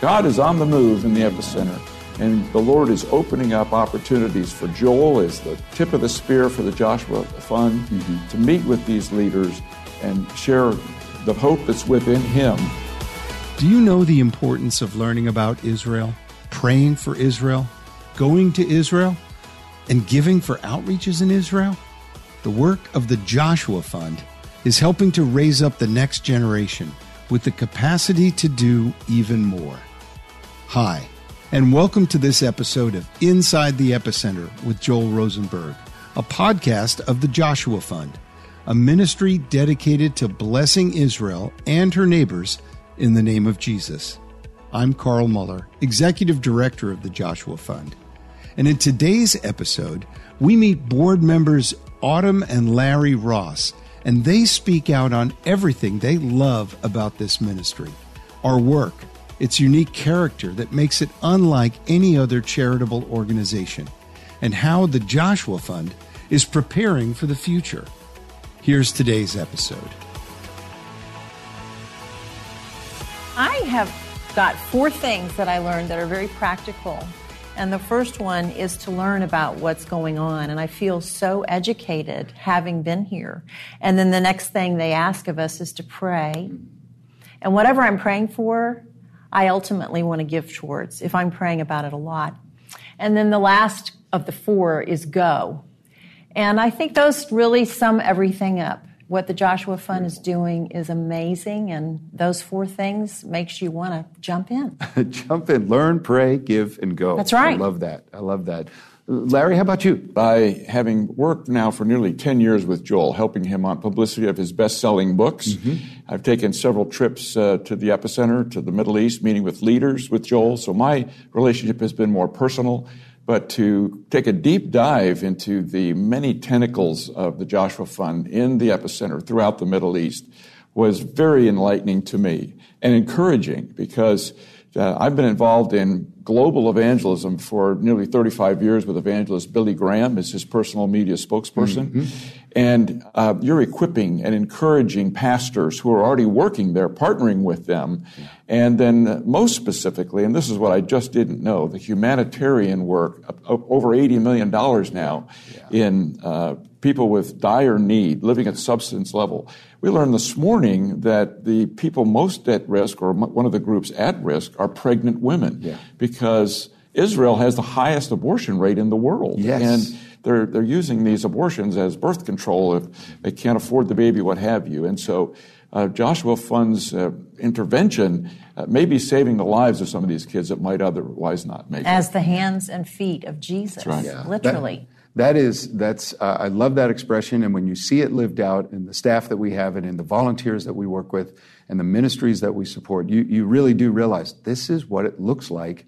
God is on the move in the epicenter, and the Lord is opening up opportunities for Joel as the tip of the spear for the Joshua Fund mm-hmm. to meet with these leaders and share the hope that's within him. Do you know the importance of learning about Israel, praying for Israel, going to Israel, and giving for outreaches in Israel? The work of the Joshua Fund is helping to raise up the next generation with the capacity to do even more. Hi, and welcome to this episode of Inside the Epicenter with Joel Rosenberg, a podcast of the Joshua Fund, a ministry dedicated to blessing Israel and her neighbors in the name of Jesus. I'm Carl Moeller, Executive Director of the Joshua Fund. And in today's episode, we meet board members Autumn and Larry Ross, and they speak out on everything they love about this ministry our work, its unique character that makes it unlike any other charitable organization, and how the Joshua Fund is preparing for the future. Here's today's episode. I have got four things that I learned that are very practical and the first one is to learn about what's going on. And I feel so educated having been here. And then the next thing they ask of us is to pray. And whatever I'm praying for, I ultimately want to give towards if I'm praying about it a lot. And then the last of the four is go. And I think those really sum everything up what the Joshua Fund is doing is amazing, and those four things makes you want to jump in. jump in, learn, pray, give, and go. That's right. I love that. I love that. Larry, how about you? By having worked now for nearly 10 years with Joel, helping him on publicity of his best selling books, mm-hmm. I've taken several trips uh, to the epicenter, to the Middle East, meeting with leaders with Joel. So my relationship has been more personal but to take a deep dive into the many tentacles of the Joshua Fund in the epicenter throughout the Middle East was very enlightening to me and encouraging because uh, I've been involved in global evangelism for nearly 35 years with evangelist Billy Graham as his personal media spokesperson. Mm-hmm. And uh, you're equipping and encouraging pastors who are already working there, partnering with them. Yeah. And then, most specifically, and this is what I just didn't know the humanitarian work, over $80 million now yeah. in uh, people with dire need, living at substance level. We learned this morning that the people most at risk, or one of the groups at risk, are pregnant women. Yeah. Because Israel has the highest abortion rate in the world. Yes. And they're, they're using these abortions as birth control if they can't afford the baby, what have you. And so uh, Joshua Fund's uh, intervention uh, may be saving the lives of some of these kids that might otherwise not make As it. the hands and feet of Jesus, right. yeah. literally. That, is, that's, uh, I love that expression. And when you see it lived out in the staff that we have and in the volunteers that we work with and the ministries that we support, you, you really do realize this is what it looks like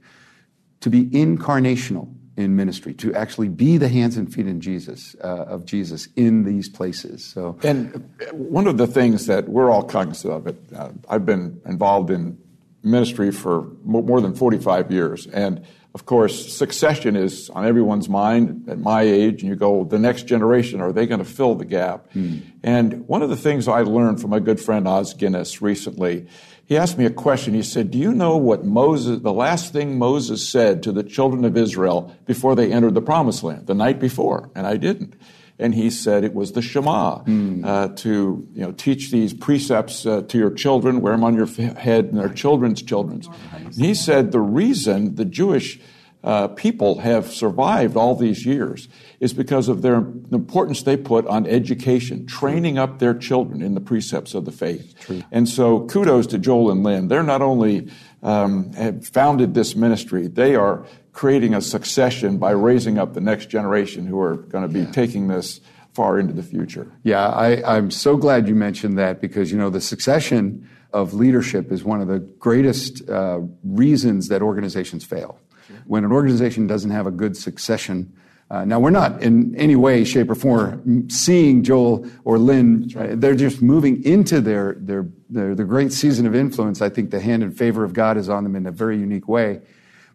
to be incarnational in ministry, to actually be the hands and feet in Jesus uh, of Jesus in these places. So, and one of the things that we're all cognizant of it. Uh, I've been involved in ministry for more than 45 years, and of course, succession is on everyone's mind at my age, and you go, the next generation, are they going to fill the gap? Hmm. And one of the things I learned from my good friend Os Guinness recently he asked me a question. He said, Do you know what Moses, the last thing Moses said to the children of Israel before they entered the promised land, the night before? And I didn't. And he said it was the Shema, mm. uh, to you know, teach these precepts uh, to your children, wear them on your head, and their children's children's. And he said the reason the Jewish uh, people have survived all these years is because of their the importance they put on education, training up their children in the precepts of the faith. True. And so, kudos to Joel and Lynn. They're not only um, have founded this ministry, they are creating a succession by raising up the next generation who are going to be yeah. taking this far into the future. Yeah, I, I'm so glad you mentioned that because you know the succession of leadership is one of the greatest uh, reasons that organizations fail when an organization doesn't have a good succession. Uh, now, we're not in any way, shape, or form seeing Joel or Lynn. They're just moving into their, their, their, their great season of influence. I think the hand and favor of God is on them in a very unique way.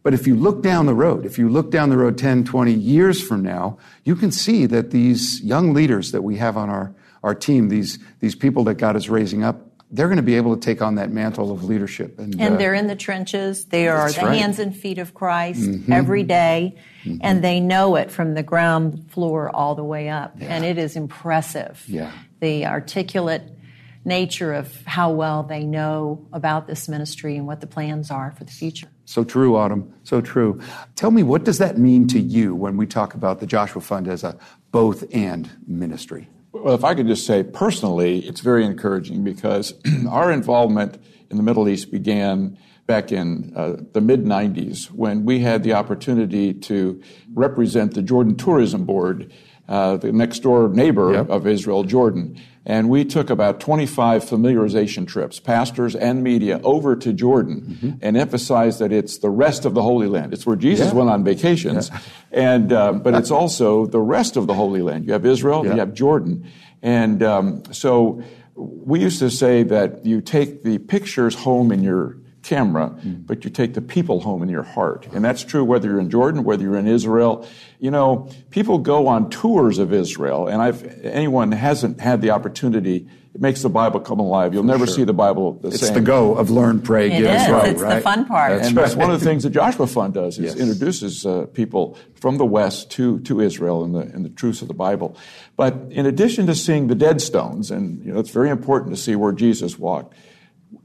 But if you look down the road, if you look down the road 10, 20 years from now, you can see that these young leaders that we have on our, our team, these, these people that God is raising up, they're going to be able to take on that mantle of leadership. And, and uh, they're in the trenches. They are the right. hands and feet of Christ mm-hmm. every day, mm-hmm. and they know it from the ground floor all the way up. Yeah. And it is impressive. Yeah. The articulate nature of how well they know about this ministry and what the plans are for the future. So true, Autumn. So true. Tell me, what does that mean to you when we talk about the Joshua Fund as a both and ministry? Well, if I could just say personally, it's very encouraging because our involvement in the Middle East began back in uh, the mid 90s when we had the opportunity to represent the Jordan Tourism Board, uh, the next door neighbor yep. of Israel, Jordan. And we took about 25 familiarization trips, pastors and media, over to Jordan mm-hmm. and emphasized that it's the rest of the Holy Land. It's where Jesus yeah. went on vacations. Yeah. And, uh, but it's also the rest of the Holy Land. You have Israel, yeah. you have Jordan. And um, so we used to say that you take the pictures home in your camera, but you take the people home in your heart. And that's true whether you're in Jordan, whether you're in Israel. You know, people go on tours of Israel, and I've, anyone hasn't had the opportunity, it makes the Bible come alive. You'll never sure. see the Bible the it's same. It's the go of learn, pray, it give. Is. Right, it's right. the fun part. That's and right. that's one of the things the Joshua Fund does is yes. introduces uh, people from the West to, to Israel and the, and the truths of the Bible. But in addition to seeing the dead stones, and you know, it's very important to see where Jesus walked,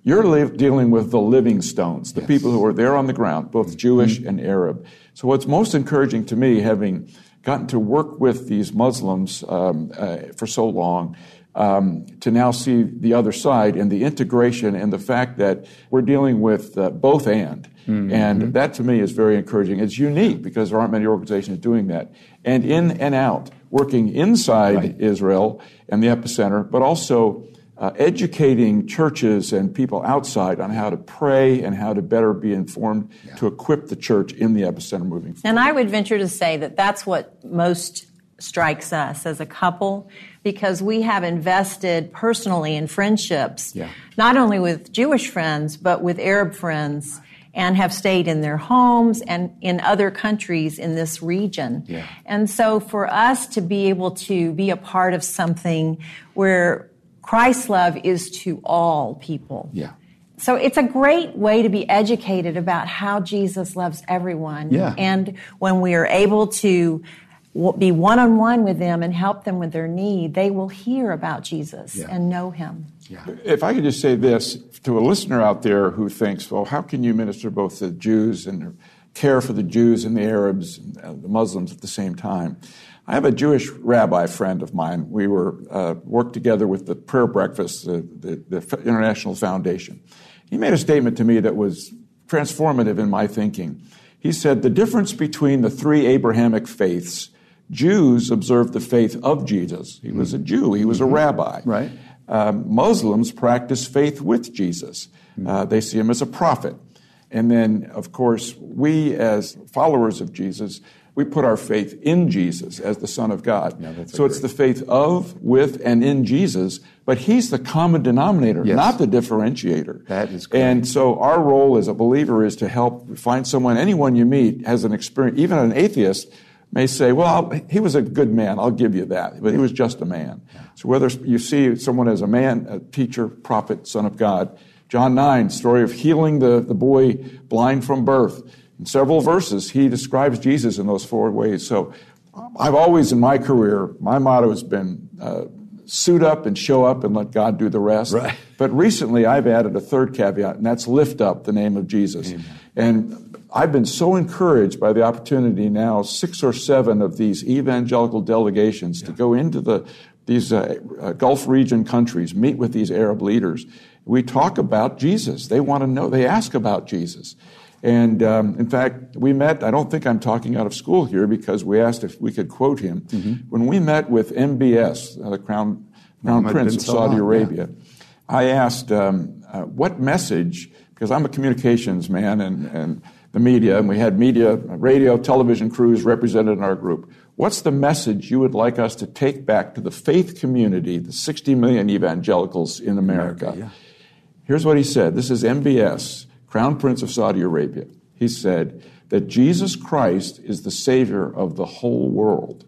you're li- dealing with the living stones, the yes. people who are there on the ground, both Jewish mm-hmm. and Arab. So, what's most encouraging to me, having gotten to work with these Muslims um, uh, for so long, um, to now see the other side and the integration and the fact that we're dealing with uh, both and. Mm-hmm. And that to me is very encouraging. It's unique because there aren't many organizations doing that. And in and out, working inside right. Israel and the epicenter, but also uh, educating churches and people outside on how to pray and how to better be informed yeah. to equip the church in the epicenter moving forward. And I would venture to say that that's what most strikes us as a couple because we have invested personally in friendships, yeah. not only with Jewish friends, but with Arab friends. And have stayed in their homes and in other countries in this region. Yeah. And so for us to be able to be a part of something where Christ's love is to all people. Yeah. So it's a great way to be educated about how Jesus loves everyone. Yeah. And when we are able to be one on one with them and help them with their need, they will hear about Jesus yeah. and know him. Yeah. If I could just say this to a listener out there who thinks, well, how can you minister both the Jews and care for the Jews and the Arabs and the Muslims at the same time? I have a Jewish rabbi friend of mine. We were uh, worked together with the prayer breakfast, the, the, the International Foundation. He made a statement to me that was transformative in my thinking. He said, The difference between the three Abrahamic faiths, Jews observed the faith of Jesus. He was a Jew, he was a mm-hmm. rabbi. Right. Um, Muslims practice faith with Jesus. Mm-hmm. Uh, they see him as a prophet. And then, of course, we as followers of Jesus we put our faith in Jesus as the Son of God. Yeah, so it's the faith of, with, and in Jesus, but He's the common denominator, yes. not the differentiator. That is great. And so our role as a believer is to help find someone, anyone you meet has an experience, even an atheist may say, well, he was a good man, I'll give you that, but he was just a man. Yeah. So whether you see someone as a man, a teacher, prophet, son of God, John 9, story of healing the, the boy blind from birth, in several verses, he describes Jesus in those four ways. So I've always, in my career, my motto has been uh, suit up and show up and let God do the rest. Right. But recently, I've added a third caveat, and that's lift up the name of Jesus. Amen. And I've been so encouraged by the opportunity now, six or seven of these evangelical delegations yeah. to go into the these uh, uh, Gulf region countries, meet with these Arab leaders. We talk about Jesus. They want to know. They ask about Jesus. And um, in fact, we met, I don't think I'm talking out of school here because we asked if we could quote him. Mm-hmm. When we met with MBS, uh, the Crown, Crown Prince of Saudi Arabia, yeah. I asked, um, uh, what message, because I'm a communications man and, and the media, and we had media, radio, television crews represented in our group. What's the message you would like us to take back to the faith community, the 60 million evangelicals in America? America yeah. Here's what he said. This is MBS. Crown Prince of Saudi Arabia, he said that Jesus Christ is the Savior of the whole world.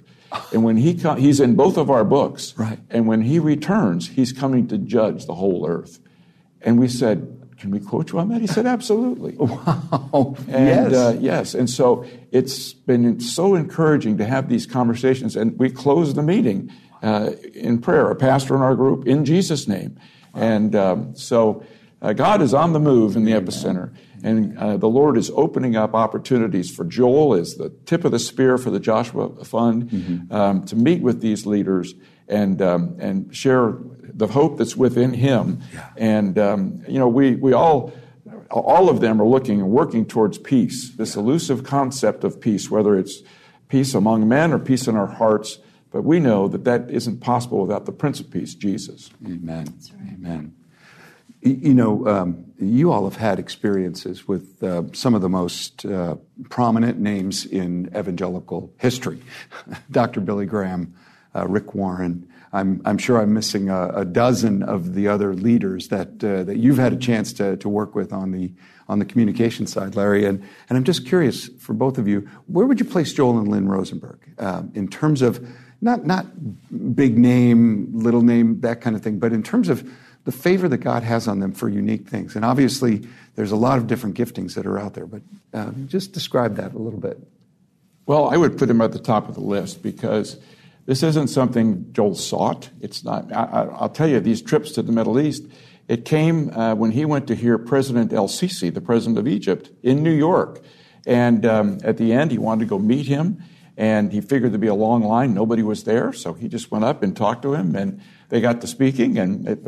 And when he com- he's in both of our books, right. and when he returns, he's coming to judge the whole earth. And we said, can we quote you on that? He said, absolutely. Wow. And yes. uh, yes, and so it's been so encouraging to have these conversations. And we closed the meeting uh, in prayer, a pastor in our group, in Jesus' name. And um, so uh, God is on the move in the epicenter. And uh, the Lord is opening up opportunities for Joel as the tip of the spear for the Joshua Fund um, to meet with these leaders and, um, and share the hope that's within him. And, um, you know, we, we all, all of them are looking and working towards peace, this elusive concept of peace, whether it's peace among men or peace in our hearts. But we know that that isn't possible without the Prince of Peace, Jesus. Amen. Amen. You know, um, you all have had experiences with uh, some of the most uh, prominent names in evangelical history Dr. Billy Graham, uh, Rick Warren. I'm, I'm sure I'm missing a, a dozen of the other leaders that, uh, that you've had a chance to, to work with on the, on the communication side, Larry. And, and I'm just curious for both of you, where would you place Joel and Lynn Rosenberg um, in terms of not, big name, little name, that kind of thing, but in terms of the favor that God has on them for unique things. And obviously, there's a lot of different giftings that are out there, but uh, just describe that a little bit. Well, I would put him at the top of the list because this isn't something Joel sought. It's not. I, will tell you, these trips to the Middle East, it came uh, when he went to hear President El Sisi, the president of Egypt, in New York. And um, at the end, he wanted to go meet him, and he figured there'd be a long line. Nobody was there, so he just went up and talked to him, and they got to speaking, and it,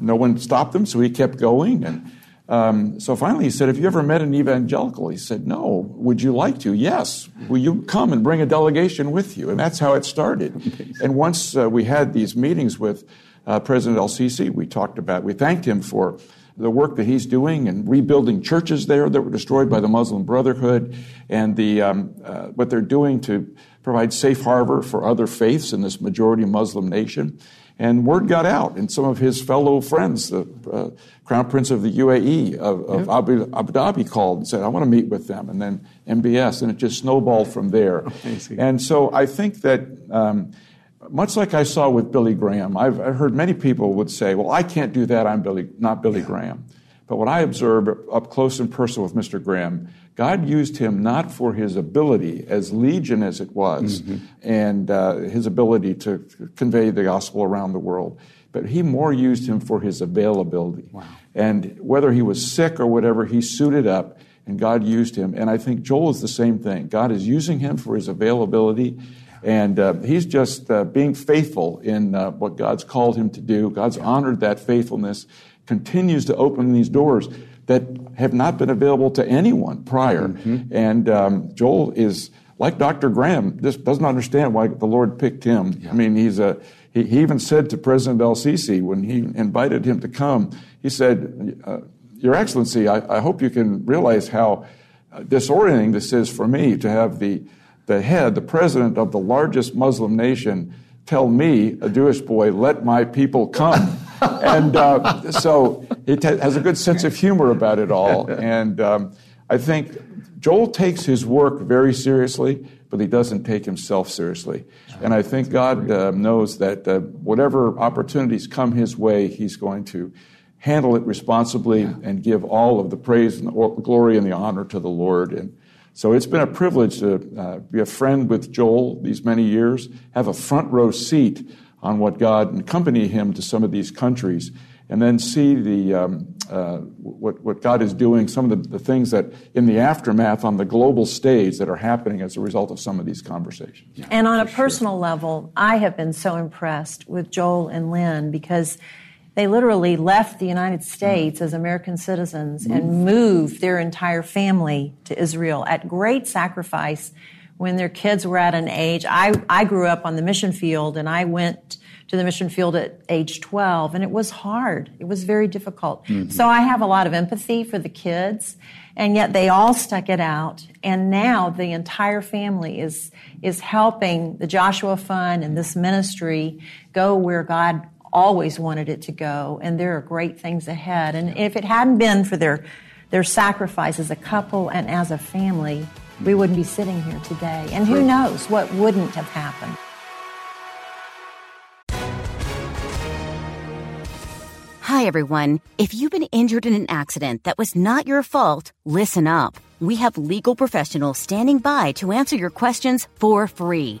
no one stopped him, so he kept going. And um, so finally, he said, "Have you ever met an evangelical?" He said, "No." Would you like to? Yes. Will you come and bring a delegation with you? And that's how it started. And once uh, we had these meetings with uh, President El Sisi, we talked about. We thanked him for the work that he's doing and rebuilding churches there that were destroyed by the Muslim Brotherhood, and the um, uh, what they're doing to provide safe harbor for other faiths in this majority Muslim nation. And word got out, and some of his fellow friends, the uh, Crown Prince of the UAE of, of Abu, Abu, Dhabi, called and said, "I want to meet with them." And then MBS, and it just snowballed from there. Amazing. And so I think that. Um, much like I saw with Billy Graham, I've, I've, heard many people would say, "Well, I can't do that. I'm Billy, not Billy yeah. Graham." But what I observed up close and personal with Mr. Graham, God used him not for his ability, as legion as it was, mm-hmm. and uh, his ability to convey the gospel around the world, but he more used him for his availability. Wow. And whether he was sick or whatever, he suited up, and God used him. And I think Joel is the same thing. God is using him for his availability. And uh, he's just uh, being faithful in uh, what God's called him to do. God's honored that faithfulness, continues to open these doors that have not been available to anyone prior. Mm-hmm. And um, Joel is, like Dr. Graham, just doesn't understand why the Lord picked him. Yeah. I mean, he's a, he, he, even said to President El Sisi when he invited him to come, he said, uh, Your Excellency, I, I hope you can realize how disorienting this is for me to have the the head, the president of the largest Muslim nation, tell me, a Jewish boy, let my people come. and uh, so it has a good sense of humor about it all. And um, I think Joel takes his work very seriously, but he doesn't take himself seriously. And I think God uh, knows that uh, whatever opportunities come his way, he's going to handle it responsibly and give all of the praise and the glory and the honor to the Lord. And so it's been a privilege to uh, be a friend with Joel these many years, have a front row seat on what God and accompany him to some of these countries, and then see the um, uh, what what God is doing, some of the, the, things that in the aftermath on the global stage that are happening as a result of some of these conversations. Yeah, and on a personal sure. level, I have been so impressed with Joel and Lynn because they literally left the United States as American citizens and moved their entire family to Israel at great sacrifice when their kids were at an age. I, I grew up on the mission field and I went to the mission field at age 12 and it was hard. It was very difficult. Mm-hmm. So I have a lot of empathy for the kids and yet they all stuck it out. And now the entire family is, is helping the Joshua Fund and this ministry go where God always wanted it to go, and there are great things ahead. And if it hadn't been for their their sacrifice as a couple and as a family, we wouldn't be sitting here today. And who knows what wouldn't have happened. Hi, Hi, everyone. If you've been injured in an accident that was not your fault, listen up. We have legal professionals standing by to answer your questions for free.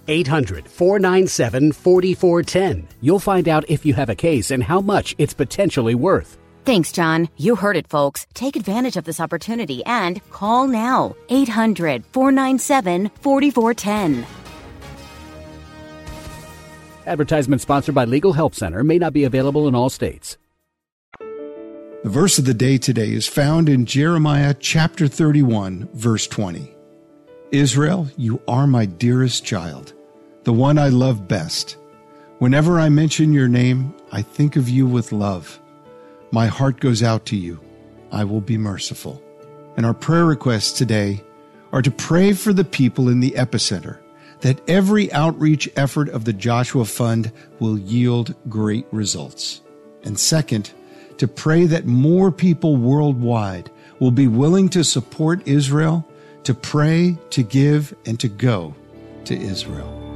800 497 4410. You'll find out if you have a case and how much it's potentially worth. Thanks, John. You heard it, folks. Take advantage of this opportunity and call now. 800 497 4410. Advertisement sponsored by Legal Help Center may not be available in all states. The verse of the day today is found in Jeremiah chapter 31, verse 20. Israel, you are my dearest child, the one I love best. Whenever I mention your name, I think of you with love. My heart goes out to you. I will be merciful. And our prayer requests today are to pray for the people in the epicenter that every outreach effort of the Joshua Fund will yield great results. And second, to pray that more people worldwide will be willing to support Israel, to pray, to give, and to go to Israel.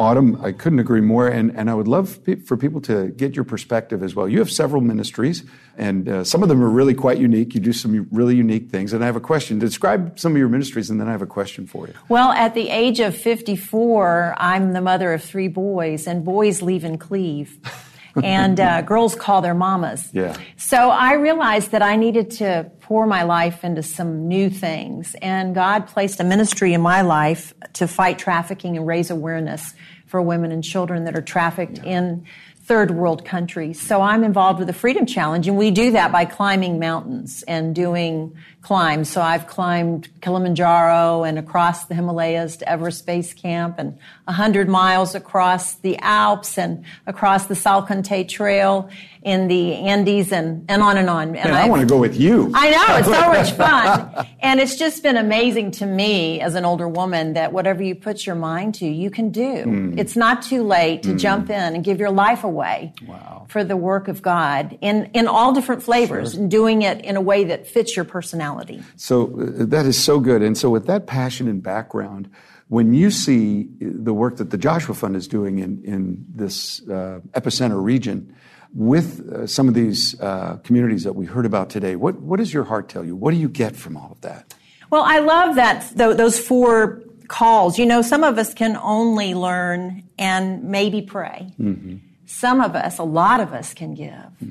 Autumn, I couldn't agree more. And, and I would love pe- for people to get your perspective as well. You have several ministries, and uh, some of them are really quite unique. You do some really unique things. And I have a question. Describe some of your ministries, and then I have a question for you. Well, at the age of 54, I'm the mother of three boys, and boys leave and cleave. and uh, girls call their mamas. Yeah. So I realized that I needed to pour my life into some new things. And God placed a ministry in my life to fight trafficking and raise awareness for women and children that are trafficked yeah. in third world countries. So I'm involved with the Freedom Challenge, and we do that by climbing mountains and doing climbs. So I've climbed Kilimanjaro and across the Himalayas to Everest Base Camp and 100 miles across the Alps and across the Salkantay Trail in the Andes and, and on and on. And I want to go with you. I know, it's so much fun. And it's just been amazing to me as an older woman that whatever you put your mind to, you can do. Mm. It's not too late to mm. jump in and give your life away wow. for the work of God in, in all different flavors sure. and doing it in a way that fits your personality. So uh, that is so good. And so with that passion and background, when you see the work that the Joshua Fund is doing in, in this uh, epicenter region, with uh, some of these uh, communities that we heard about today, what, what does your heart tell you? What do you get from all of that? Well, I love that th- those four calls. You know, some of us can only learn and maybe pray. Mm-hmm. Some of us, a lot of us, can give. Mm-hmm.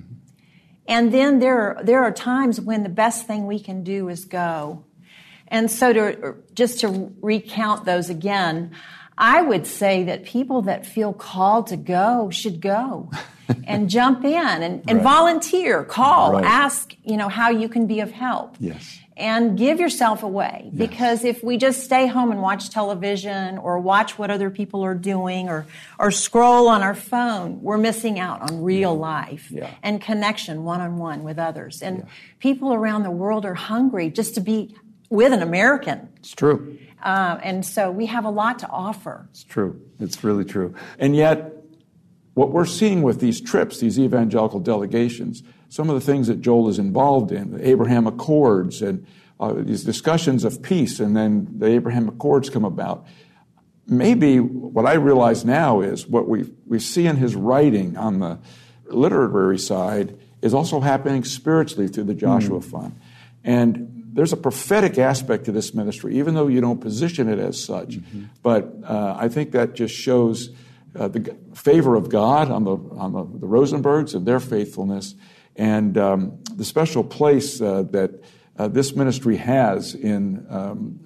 And then there are, there are times when the best thing we can do is go. And so to just to recount those again, I would say that people that feel called to go should go. and jump in and, and right. volunteer, call, right. ask, you know, how you can be of help. Yes. And give yourself away. Yes. Because if we just stay home and watch television or watch what other people are doing or, or scroll on our phone, we're missing out on real yeah. life yeah. and connection one on one with others. And yeah. people around the world are hungry just to be with an American. It's true. Uh, and so we have a lot to offer. It's true. It's really true. And yet, what we're seeing with these trips, these evangelical delegations, some of the things that Joel is involved in, the Abraham Accords and uh, these discussions of peace, and then the Abraham Accords come about. Maybe what I realize now is what we, we see in his writing on the literary side is also happening spiritually through the Joshua mm. Fund. And there's a prophetic aspect to this ministry, even though you don't position it as such. Mm-hmm. But uh, I think that just shows uh, the favor of God on the on the, the Rosenbergs and their faithfulness, and um, the special place uh, that uh, this ministry has in um,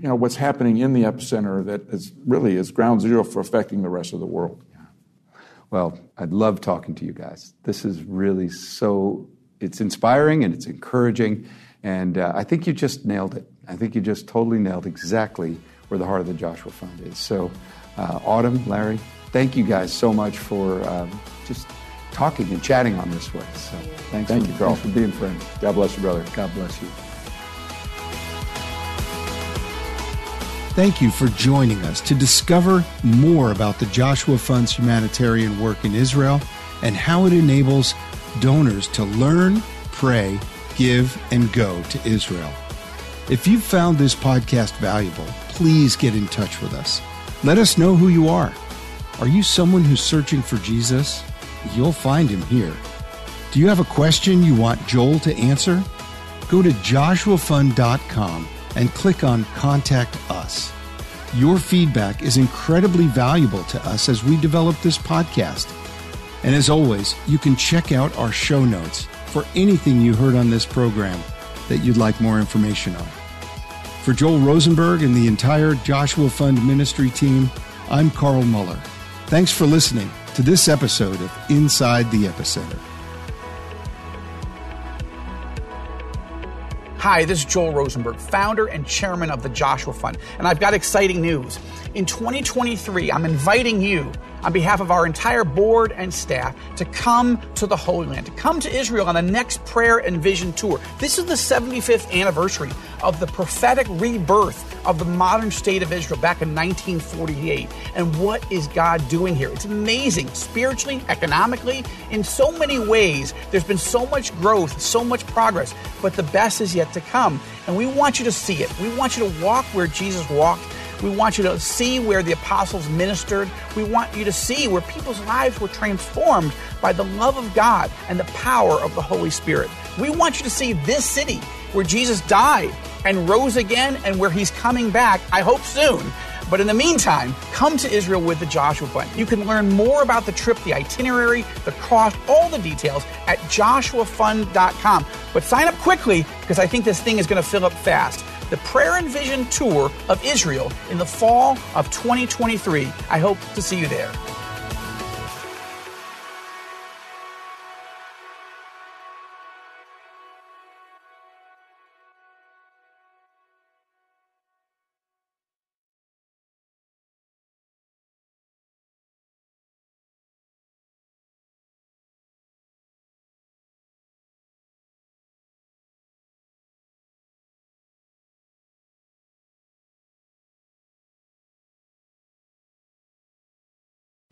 you know what's happening in the epicenter that is really is ground zero for affecting the rest of the world. Well, I'd love talking to you guys. This is really so it's inspiring and it's encouraging, and uh, I think you just nailed it. I think you just totally nailed exactly where the heart of the Joshua Fund is. So, uh, Autumn, Larry, thank you guys so much for um, just talking and chatting on this way. So thanks, Thank for, you, Carl. thanks for being friends. God bless you, brother. God bless you. Thank you for joining us to discover more about the Joshua Fund's humanitarian work in Israel and how it enables donors to learn, pray, give, and go to Israel. If you've found this podcast valuable, please get in touch with us. Let us know who you are. Are you someone who's searching for Jesus? You'll find him here. Do you have a question you want Joel to answer? Go to joshuafund.com and click on Contact Us. Your feedback is incredibly valuable to us as we develop this podcast. And as always, you can check out our show notes for anything you heard on this program that you'd like more information on. For Joel Rosenberg and the entire Joshua Fund ministry team, I'm Carl Moeller. Thanks for listening to this episode of Inside the Epicenter. Hi, this is Joel Rosenberg, founder and chairman of the Joshua Fund, and I've got exciting news. In 2023, I'm inviting you, on behalf of our entire board and staff, to come to the Holy Land, to come to Israel on the next prayer and vision tour. This is the 75th anniversary of the prophetic rebirth of the modern state of Israel back in 1948. And what is God doing here? It's amazing, spiritually, economically, in so many ways. There's been so much growth, so much progress, but the best is yet to come. And we want you to see it. We want you to walk where Jesus walked. We want you to see where the apostles ministered. We want you to see where people's lives were transformed by the love of God and the power of the Holy Spirit. We want you to see this city where Jesus died and rose again and where he's coming back, I hope soon. But in the meantime, come to Israel with the Joshua Fund. You can learn more about the trip, the itinerary, the cost, all the details at joshuafund.com. But sign up quickly because I think this thing is going to fill up fast. The Prayer and Vision Tour of Israel in the fall of 2023. I hope to see you there.